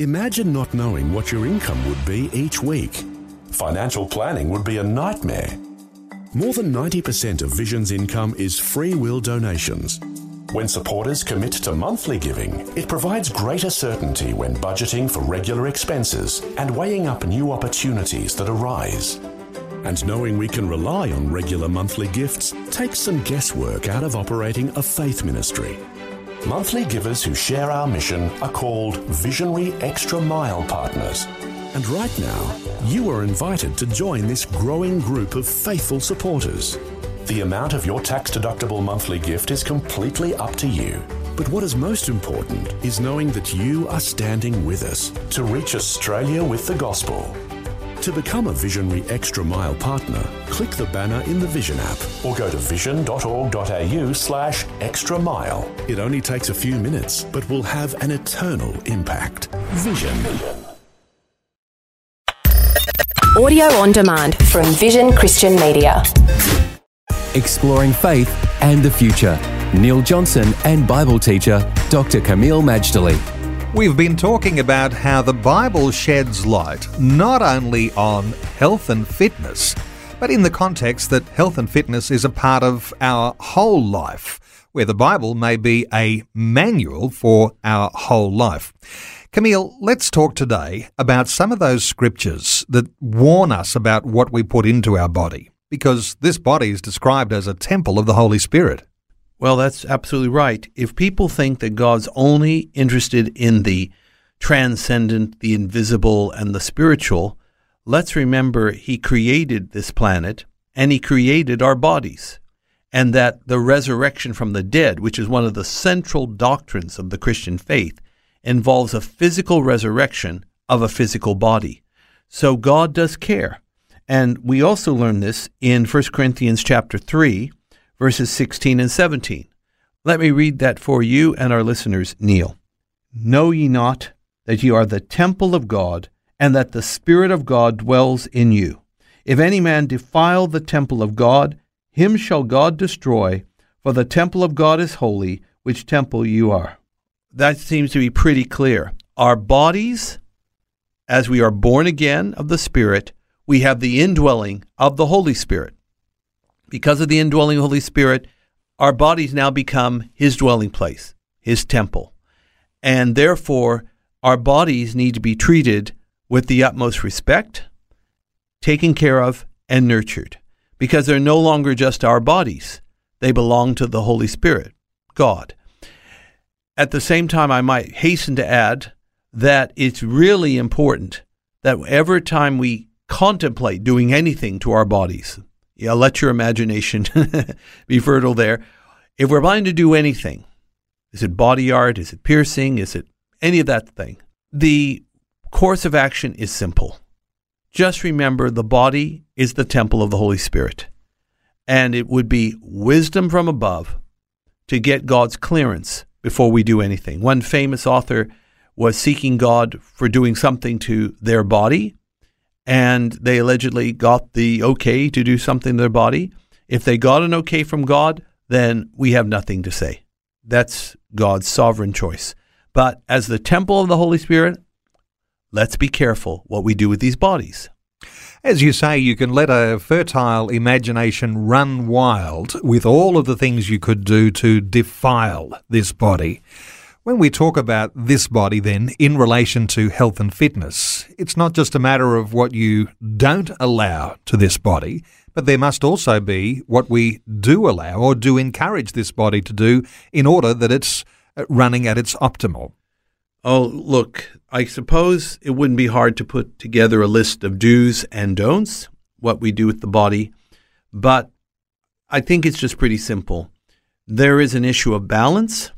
Imagine not knowing what your income would be each week. Financial planning would be a nightmare. More than 90% of Vision's income is free will donations. When supporters commit to monthly giving, it provides greater certainty when budgeting for regular expenses and weighing up new opportunities that arise. And knowing we can rely on regular monthly gifts takes some guesswork out of operating a faith ministry. Monthly givers who share our mission are called Visionary Extra Mile Partners. And right now, you are invited to join this growing group of faithful supporters. The amount of your tax deductible monthly gift is completely up to you. But what is most important is knowing that you are standing with us to reach Australia with the gospel. To become a Visionary Extra Mile partner, click the banner in the Vision app or go to vision.org.au slash extra mile. It only takes a few minutes, but will have an eternal impact. Vision. Audio on demand from Vision Christian Media. Exploring faith and the future. Neil Johnson and Bible teacher Dr. Kameel Majdali. We've been talking about how the Bible sheds light not only on health and fitness, but in the context that health and fitness is a part of our whole life, where the Bible may be a manual for our whole life. Kameel, let's talk today about some of those scriptures that warn us about what we put into our body, because this body is described as a temple of the Holy Spirit. Well, that's absolutely right. If people think that God's only interested in the transcendent, the invisible, and the spiritual, let's remember He created this planet and He created our bodies. And that the resurrection from the dead, which is one of the central doctrines of the Christian faith, involves a physical resurrection of a physical body. So God does care. And we also learn this in 1 Corinthians chapter 3, verses 16 and 17. Let me read that for you and our listeners, Neil. Know ye not that ye are the temple of God, and that the Spirit of God dwells in you? If any man defile the temple of God, him shall God destroy, for the temple of God is holy, which temple you are that seems to be pretty clear. Our bodies, as we are born again of the Spirit, we have the indwelling of the Holy Spirit. Because of the indwelling Holy Spirit, our bodies now become His dwelling place, His temple. And therefore, our bodies need to be treated with the utmost respect, taken care of, and nurtured. Because they're no longer just our bodies, they belong to the Holy Spirit, God. At the same time, I might hasten to add that it's really important that every time we contemplate doing anything to our bodies, yeah, let your imagination be fertile there. If we're planning to do anything, is it body art? Is it piercing? Is it any of that thing? The course of action is simple. Just remember the body is the temple of the Holy Spirit. And it would be wisdom from above to get God's clearance before we do anything. One famous author was seeking God for doing something to their body, and they allegedly got the okay to do something to their body. If they got an okay from God, then we have nothing to say. That's God's sovereign choice. But as the temple of the Holy Spirit, let's be careful what we do with these bodies. As you say, you can let a fertile imagination run wild with all of the things you could do to defile this body. When we talk about this body, then, in relation to health and fitness, it's not just a matter of what you don't allow to this body, but there must also be what we do allow or do encourage this body to do in order that it's uh, running at its optimal. Oh, look, I suppose it wouldn't be hard to put together a list of do's and don'ts, what we do with the body, but I think it's just pretty simple. There is an issue of balance.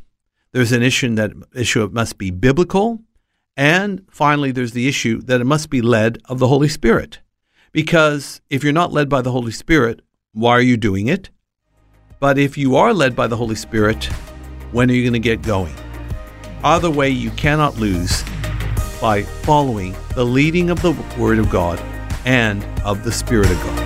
There's an issue that issue it must be biblical, and finally, there's the issue that it must be led of the Holy Spirit. Because if you're not led by the Holy Spirit, why are you doing it? But if you are led by the Holy Spirit, when are you going to get going? Either way, you cannot lose by following the leading of the Word of God and of the Spirit of God.